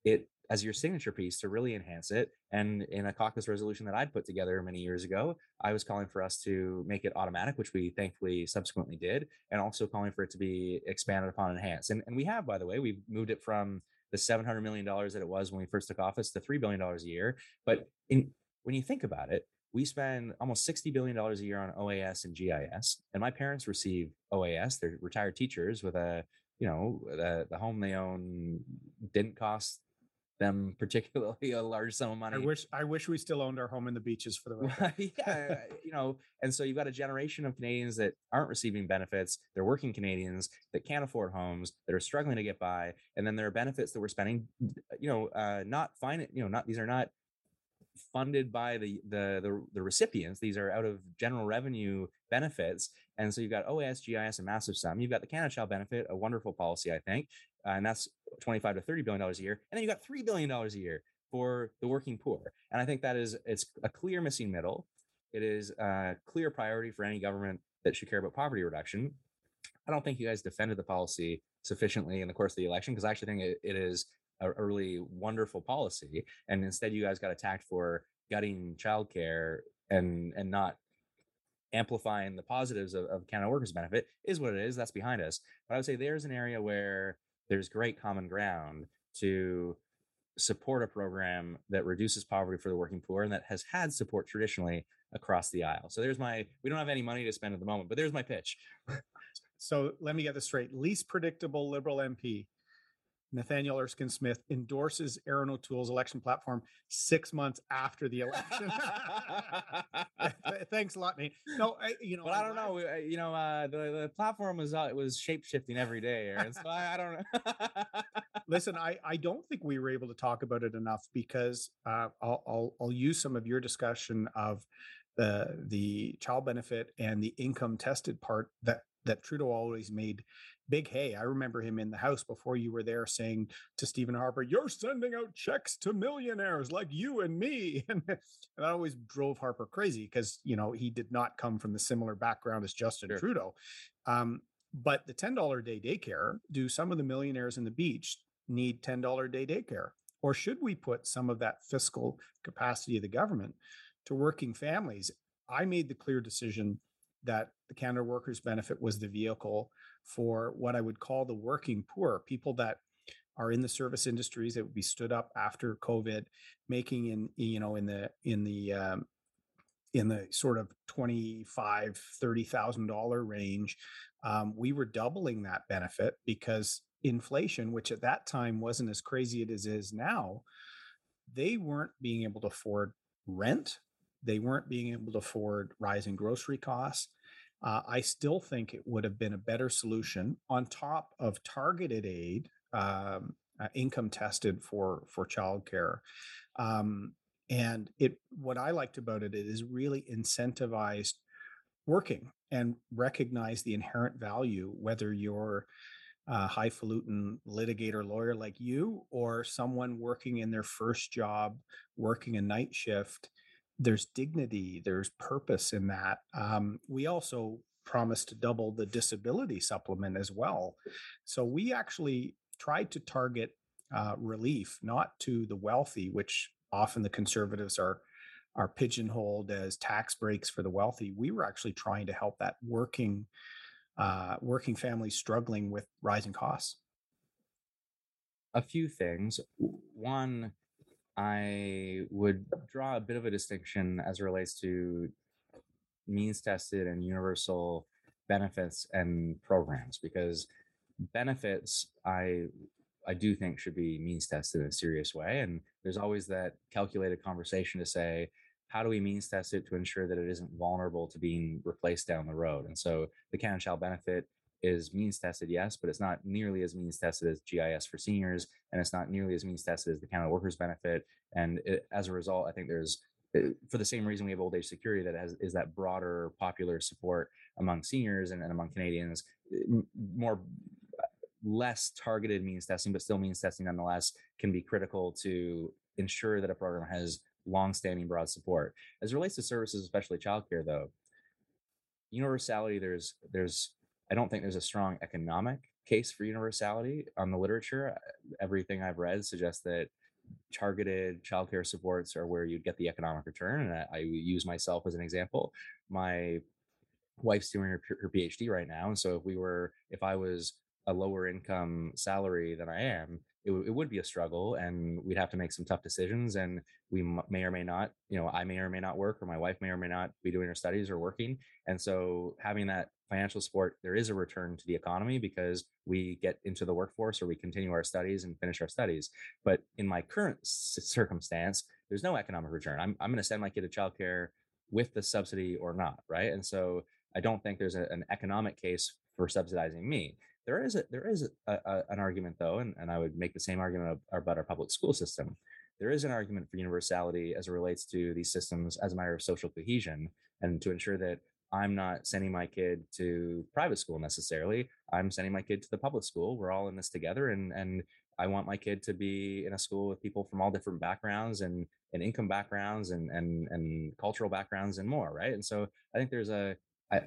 it as your signature piece to really enhance it. And in a caucus resolution that I'd put together many years ago, I was calling for us to make it automatic, which we thankfully subsequently did, and also calling for it to be expanded upon and enhanced. And, and we have, by the way, we've moved it from the $700 million that it was when we first took office to $3 billion a year. But in, when you think about it, we spend almost $60 billion a year on OAS and GIS. And my parents receive OAS. They're retired teachers with a, you know, the, the home they own didn't cost them particularly a large sum of money. I wish I wish we still owned our home in the beaches for the <laughs> record. yeah, you know, and so you've got a generation of Canadians that aren't receiving benefits. They're working Canadians that can't afford homes, that are struggling to get by, and then there are benefits that we're spending, you know, uh, not fine, you know, not these are not funded by the, the the the recipients. These are out of general revenue benefits, and so you've got OAS, GIS, a massive sum. You've got the Canada Child Benefit, a wonderful policy, I think, uh, and that's 25 to 30 billion dollars a year and then you got 3 billion dollars a year for the working poor and i think that is it's a clear missing middle it is a clear priority for any government that should care about poverty reduction i don't think you guys defended the policy sufficiently in the course of the election because i actually think it, it is a, a really wonderful policy and instead you guys got attacked for gutting childcare and and not amplifying the positives of, of Canada Workers Benefit is what it is. That's behind us. But I would say there's an area where there's great common ground to support a program that reduces poverty for the working poor and that has had support traditionally across the aisle. So there's my we don't have any money to spend at the moment, but there's my pitch. <laughs> so let me get this straight. Least predictable liberal MP Nathaniel Erskine Smith endorses Erin O'Toole's election platform six months after the election. <laughs> Thanks a lot, Nate. No, I, you know, but I don't know. You know, uh, the the platform was uh, was shape shifting every day, Erin. So I, I, don't know. <laughs> Listen, I I don't think we were able to talk about it enough because uh, I'll, I'll I'll use some of your discussion of the the child benefit and the income tested part that that Trudeau always made big hay. I remember him in the house before you were there saying to Stephen Harper, You're sending out checks to millionaires like you and me. <laughs> And, and that always drove Harper crazy because, you know, he did not come from the similar background as Justin sure. Trudeau. Um, but the $10 day daycare, do some of the millionaires in the beach need $10 day daycare? Or should we put some of that fiscal capacity of the government to working families? I made the clear decision that the Canada Workers Benefit was the vehicle for what I would call the working poor, people that are in the service industries that would be stood up after COVID, making in you know in the in the um, in the sort of twenty five thirty thousand dollar range. Um, we were doubling that benefit because inflation, which at that time wasn't as crazy as it is now, they weren't being able to afford rent. They weren't being able to afford rising grocery costs. Uh, I still think it would have been a better solution on top of targeted aid, um, uh, income tested for for childcare. Um, and it, what I liked about it is really incentivized working and recognize the inherent value, whether you're a highfalutin litigator lawyer like you or someone working in their first job, working a night shift, there's dignity, there's purpose in that. Um, we also promised to double the disability supplement as well. So we actually tried to target uh, relief, not to the wealthy, which often the conservatives are are pigeonholed as tax breaks for the wealthy. We were actually trying to help that working uh, working families struggling with rising costs. A few things. One, I would draw a bit of a distinction as it relates to means tested and universal benefits and programs because benefits I I do think should be means tested in a serious way. And there's always that calculated conversation to say, how do we means test it to ensure that it isn't vulnerable to being replaced down the road? And so the Canada Child Benefit is means tested, yes, but it's not nearly as means tested as GIS for seniors, and it's not nearly as means tested as the Canada Workers Benefit. And it, as a result, I think there's uh, for the same reason we have old age security that has is that broader popular support among seniors and, and among Canadians, uh, more less targeted means testing, but still means testing nonetheless can be critical to ensure that a program has long-standing broad support. As relates to services, especially childcare, though, universality there's there's I don't think there's a strong economic case for universality on the literature. Uh, everything I've read suggests that targeted childcare supports are where you'd get the economic return. And I, I use myself as an example. My wife's doing her, her PhD right now, and so if we were, if I was a lower income salary than I am, it, w- it would be a struggle and we'd have to make some tough decisions and we m- may or may not you know i may or may not work or my wife may or may not be doing her studies or working and so having that financial support there is a return to the economy because we get into the workforce or we continue our studies and finish our studies. But in my current circumstance there's no economic return. I'm, I'm going to send my kid to childcare with the subsidy or not right? And so i don't think there's a, an economic case for subsidizing me. There is a, there is a, a, an argument though, and, and I would make the same argument about our public school system. There is an argument for universality as it relates to these systems as a matter of social cohesion and to ensure that I'm not sending my kid to private school necessarily. I'm sending my kid to the public school. We're all in this together, and and I want my kid to be in a school with people from all different backgrounds and and income backgrounds and and and cultural backgrounds and more, right? And so I think there's a I,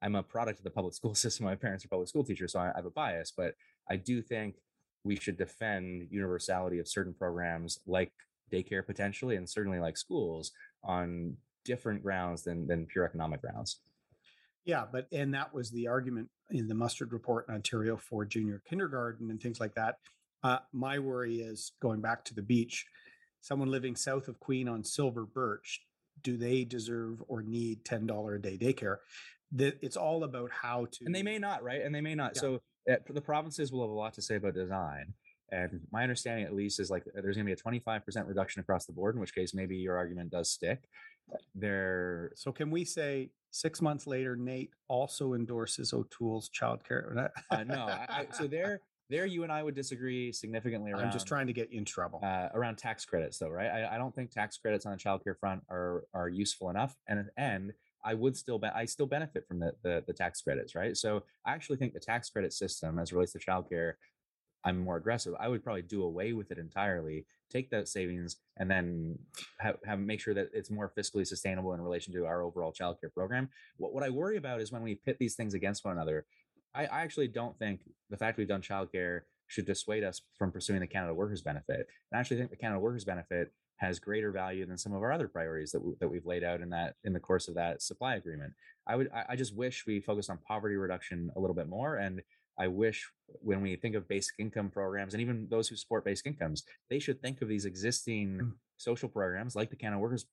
I'm a product of the public <laughs> school system. My parents are public school teachers, so I, I have a bias. But I do think we should defend universality of certain programs like daycare potentially, and certainly like schools on different grounds than than pure economic grounds. Yeah, but and that was the argument in the mustard report in Ontario for junior kindergarten and things like that. Uh, my worry is going back to the beach. Someone living south of Queen on Silver Birch, do they deserve or need ten dollar a day daycare? that it's all about how to and they may not right and they may not yeah. so uh, the provinces will have a lot to say about design and my understanding at least is like there's going to be a 25% reduction across the board in which case maybe your argument does stick there so can we say six months later nate also endorses o'toole's childcare uh, no I, I, so <laughs> there there you and i would disagree significantly around, i'm just trying to get you in trouble. uh, around tax credits though right? I, I don't think tax credits on the childcare front are are useful enough and and I would still be, I still benefit from the, the, the tax credits, right? So I actually think the tax credit system, as relates to childcare, I'm more aggressive. I would probably do away with it entirely, take that savings, and then have, have make sure that it's more fiscally sustainable in relation to our overall childcare program. What what I worry about is when we pit these things against one another. I, I actually don't think the fact we've done childcare should dissuade us from pursuing the Canada Workers Benefit. I actually think the Canada Workers Benefit has greater value than some of our other priorities that, we, that we've laid out in that in the course of that supply agreement. I would I, I just wish we focused on poverty reduction a little bit more and I wish when we think of basic income programs and even those who support basic incomes, they should think of these existing mm. social programs like the Canada Workers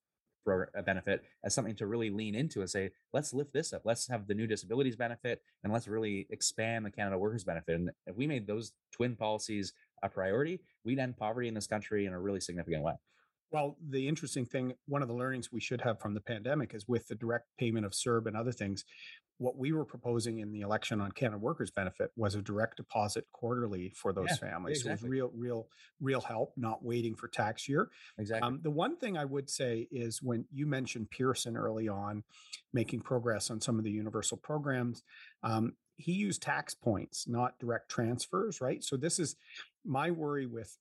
uh, benefit as something to really lean into and say, let's lift this up. Let's have the new disabilities benefit and let's really expand the Canada Workers benefit. And if we made those twin policies a priority, we'd end poverty in this country in a really significant way. Well, the interesting thing, one of the learnings we should have from the pandemic is with the direct payment of CERB and other things, what we were proposing in the election on Canada Workers Benefit was a direct deposit quarterly for those yeah, families. Exactly. So it was real, real, real help, not waiting for tax year. Exactly. Um, the one thing I would say is when you mentioned Pearson early on, making progress on some of the universal programs. Um, he used tax points, not direct transfers, right? So this is my worry with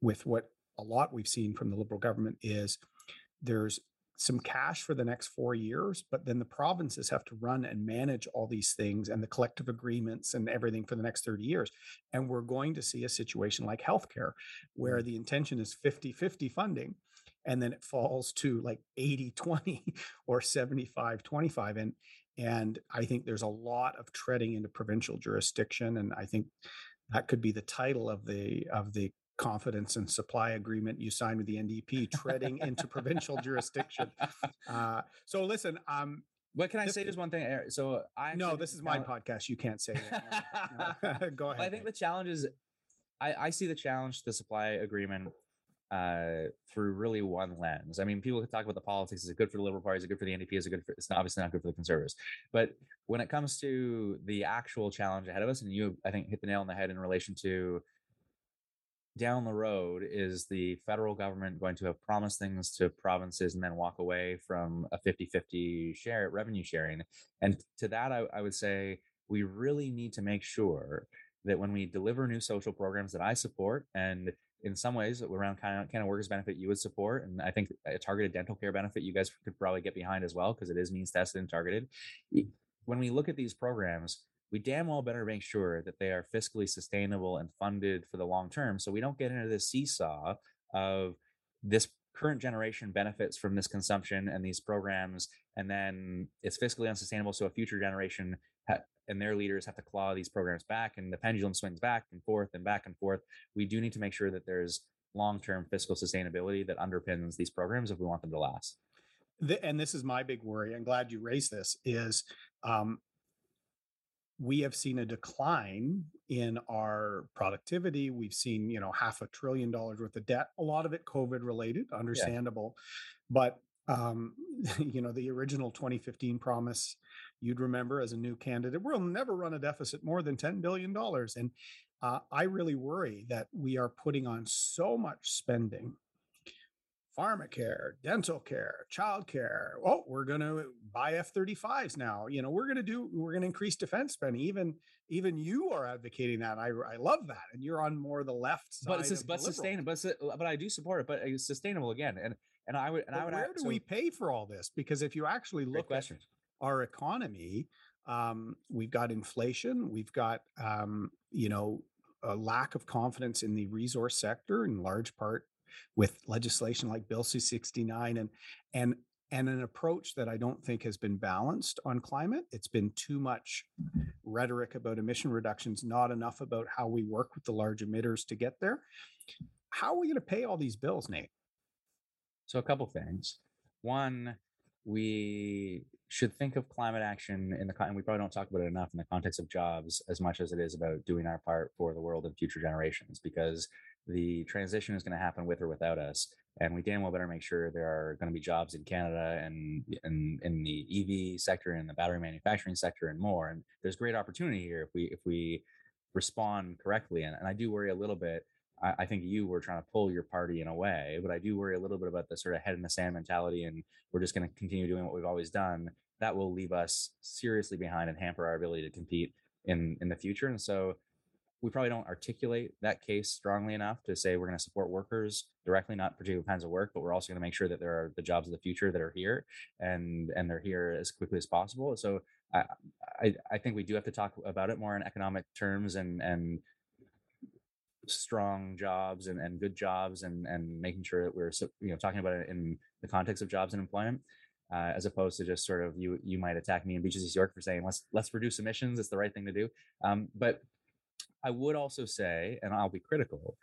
with what a lot we've seen from the liberal government is there's some cash for the next four years, but then the provinces have to run and manage all these things and the collective agreements and everything for the next 30 years. And we're going to see a situation like healthcare where mm. the intention is 50 50 funding and then it falls to like 80 20 <laughs> or 75 25 and and i think there's a lot of treading into provincial jurisdiction and i think that could be the title of the of the confidence and supply agreement you signed with the ndp treading into provincial jurisdiction uh, so listen um what can I say? Just one thing. So I no, this is my podcast. You can't say that. <laughs> <laughs> Go ahead. I think the challenge is, I, I see the challenge to the supply agreement uh, through really one lens. I mean, people can talk about the politics. Is it good for the Liberal Party? Is it good for the NDP? Is it good for? It's obviously not good for the Conservatives. But when it comes to the actual challenge ahead of us, and you, I think, hit the nail on the head in relation to down the road, is the federal government going to have promised things to provinces and then walk away from a 50-50 share revenue sharing? And to that, I, I would say we really need to make sure that when we deliver new social programs that I support and in some ways around kind of Canada Workers Benefit you would support and i think a targeted dental care benefit you guys could probably get behind as well because it is means tested and targeted when we look at these programs we damn well better make sure that they are fiscally sustainable and funded for the long term so we don't get into this seesaw of this current generation benefits from this consumption and these programs and then it's fiscally unsustainable so a future generation ha- and their leaders have to claw these programs back and the pendulum swings back and forth and back and forth. We do need to make sure that there's long-term fiscal sustainability that underpins these programs if we want them to last. The, and this is my big worry i'm glad you raised this is um, we have seen a decline in our productivity we've seen you know half a trillion dollars worth of debt a lot of it covid related understandable yeah. but um, <laughs> you know the original 2015 promise you'd remember as a new candidate, we'll never run a deficit more than $10 billion. And uh, I really worry that we are putting on so much spending pharmacare, dental care, childcare. Oh, we're going to buy F-35s now. You know, we're going to do, we're going to increase defense spending. Even, even you are advocating that. I, I love that. And you're on more the left side. But it's but sustainable. But, but I do support it. But it's sustainable again. And and I would and but I would. Where do so, we pay for all this? Because if you actually look at our economy, um, we've got inflation, we've got um, you know a lack of confidence in the resource sector, in large part with legislation like Bill C69 and and and an approach that I don't think has been balanced on climate. It's been too much rhetoric about emission reductions, not enough about how we work with the large emitters to get there. How are we going to pay all these bills, Nate? So a couple things. One, we should think of climate action in the and we probably don't talk about it enough in the context of jobs as much as it is about doing our part for the world and future generations because the transition is going to happen with or without us and we damn well better make sure there are going to be jobs in Canada and in, in the EV sector and the battery manufacturing sector and more and there's great opportunity here if we if we respond correctly and, and I do worry a little bit I, I, think you were trying to pull your party in a way, but I do worry a little bit about the sort of head in the sand mentality, and we're just going to continue doing what we've always done. That will leave us seriously behind and hamper our ability to compete in in the future. And so, we probably don't articulate that case strongly enough to say we're going to support workers directly, not particular kinds of work, but we're also going to make sure that there are the jobs of the future that are here and and they're here as quickly as possible. So I, I, I think we do have to talk about it more in economic terms and and strong jobs and, and good jobs and, and making sure that we're you know talking about it in the context of jobs and employment uh, as opposed to just sort of you you might attack me in beaches east york for saying let's let's reduce emissions it's the right thing to do um, but i would also say and i'll be critical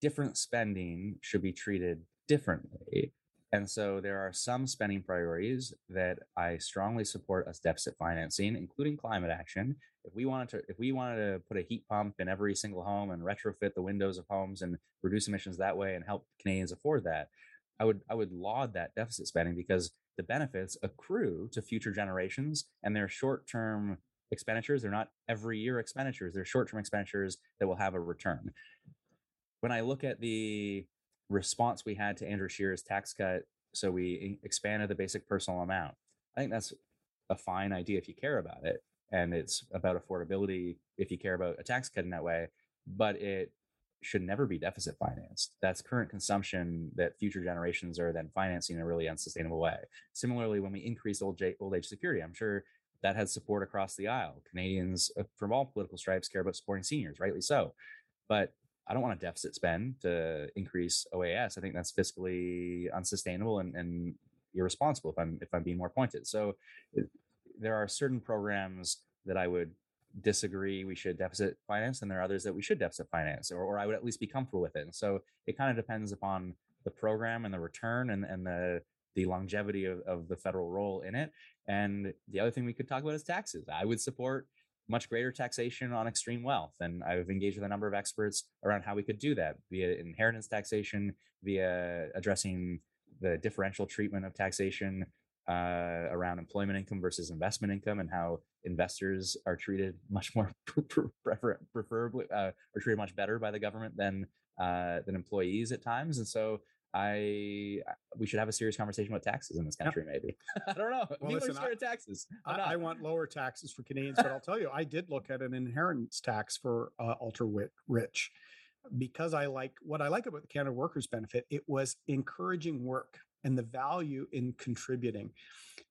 different spending should be treated differently and so there are some spending priorities that I strongly support as deficit financing, including climate action. If we wanted to, if we wanted to put a heat pump in every single home and retrofit the windows of homes and reduce emissions that way and help Canadians afford that, I would I would laud that deficit spending because the benefits accrue to future generations and they're short-term expenditures. They're not every year expenditures. They're short-term expenditures that will have a return. When I look at the response we had to Andrew Scheer's tax cut. So we expanded the basic personal amount. I think that's a fine idea if you care about it. and it's about affordability if you care about a tax cut in that way, but it should never be deficit financed. That's current consumption that future generations are then financing in a really unsustainable way. Similarly, when we increase old, old age security, I'm sure that has support across the aisle. Canadians uh, from all political stripes care about supporting seniors, rightly so. But I don't want a deficit spend to increase OAS. I think that's fiscally unsustainable and, and irresponsible if I'm if I'm being more pointed. So there are certain programs that I would disagree we should deficit finance and there are others that we should deficit finance or, or i would at least be comfortable with it and so it kind of depends upon the program and the return and, and the the longevity of, of the federal role in it and the other thing we could talk about is taxes. I would support much greater taxation on extreme wealth and i've engaged with a number of experts around how we could do that via inheritance taxation via addressing the differential treatment of taxation uh, around employment income versus investment income and how investors are treated much more <laughs> prefer- preferably uh, are treated much better by the government than uh, than employees at times and so I we should have a serious conversation about taxes in this country. Yep. Maybe <laughs> I don't know. <laughs> Well, listen, I, taxes. I, I, want lower taxes for Canadians, but I'll tell you, I did look at an inheritance tax for uh, ultra rich because I like what I like about the Canada Workers Benefit. It was encouraging work and the value in contributing.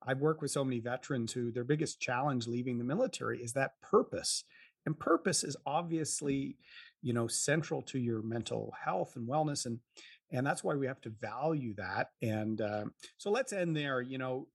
I've worked with so many veterans who their biggest challenge leaving the military is that purpose. And purpose is obviously, you know, central to your mental health and wellness. And and that's why we have to value that. And uh, so let's end there. You know,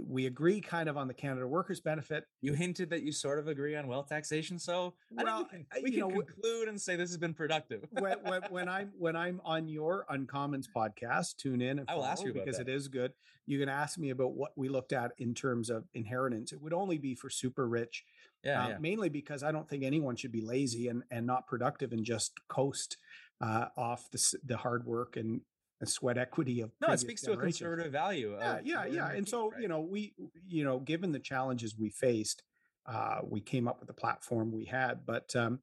we agree kind of on the Canada Workers Benefit. You hinted that you sort of agree on wealth taxation, so well, we can, we can know, conclude and say this has been productive. when, when, <laughs> when, I'm when I'm on your Uncommons podcast, tune in and I will ask you because that. it is good. You can ask me about what we looked at in terms of inheritance. It would only be for super rich, yeah, uh, yeah. mainly because I don't think anyone should be lazy and and not productive and just coast uh, off the the hard work and sweat equity of no it speaks to a conservative value yeah yeah yeah and so right? you know we you know given the challenges we faced uh, we came up with the platform we had but um,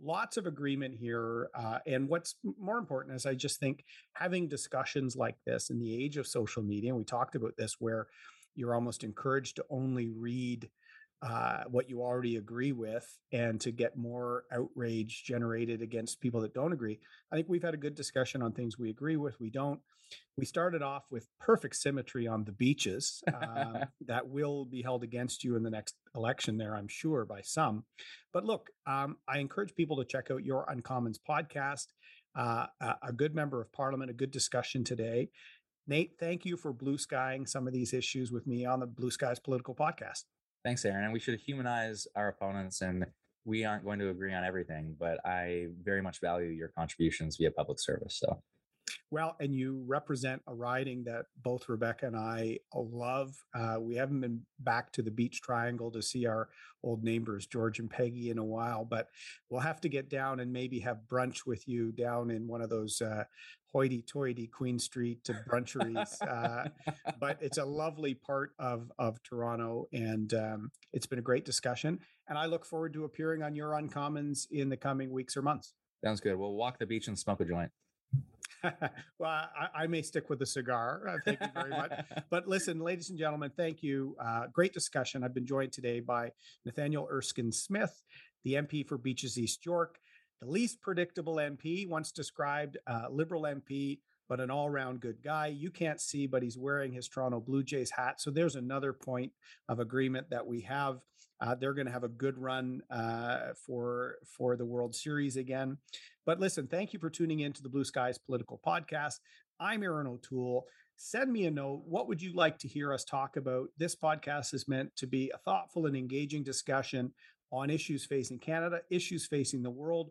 lots of agreement here uh, and what's more important is i just think having discussions like this in the age of social media and we talked about this where you're almost encouraged to only read uh, what you already agree with and to get more outrage generated against people that don't agree. I think we've had a good discussion on things we agree with, we don't. We started off with perfect symmetry on the beaches uh, <laughs> that will be held against you in the next election, there, I'm sure, by some. But look, um, I encourage people to check out your Uncommons podcast. Uh, a good member of parliament, a good discussion today. Nate, thank you for blue skying some of these issues with me on the Blue Skies Political Podcast. Thanks, Erin. And we should humanize our opponents and we aren't going to agree on everything, but I very much value your contributions via public service. So well, and you represent a riding that both Rebecca and I love. Uh, we haven't been back to the Beach Triangle to see our old neighbors, George and Peggy, in a while, but we'll have to get down and maybe have brunch with you down in one of those uh, hoity toity Queen Street bruncheries. uh, but it's a lovely part of, of Toronto, and um, it's been a great discussion. And I look forward to appearing on your Uncommons in the coming weeks or months. Sounds good. We'll walk the beach and smoke a joint. <laughs> well, I, I, may stick with the cigar. Uh, thank you very much. <laughs> but listen, ladies and gentlemen, thank you. Uh, great discussion. I've been joined today by Nathaniel Erskine Smith, the MP for Beaches East York, the least predictable MP, once described uh, Liberal MP, but an all round good guy. You can't see, but he's wearing his Toronto Blue Jays hat. So there's another point of agreement that we have. Uh, they're going to have a good run uh, for for the World Series again. But listen, thank you for tuning in to the Blue Skies Political Podcast. I'm Erin O'Toole. Send me a note. What would you like to hear us talk about? This podcast is meant to be a thoughtful and engaging discussion on issues facing Canada, issues facing the world,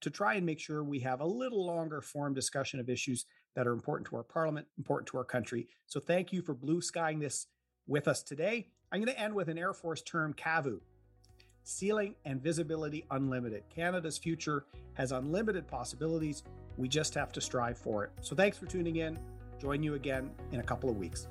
to try and make sure we have a little longer form discussion of issues that are important to our parliament, important to our country. So thank you for blue skying this with us today. I'm going to end with an Air Force term, CAVU, ceiling and visibility unlimited. Canada's future has unlimited possibilities. We just have to strive for it. So thanks for tuning in. Join you again in a couple of weeks.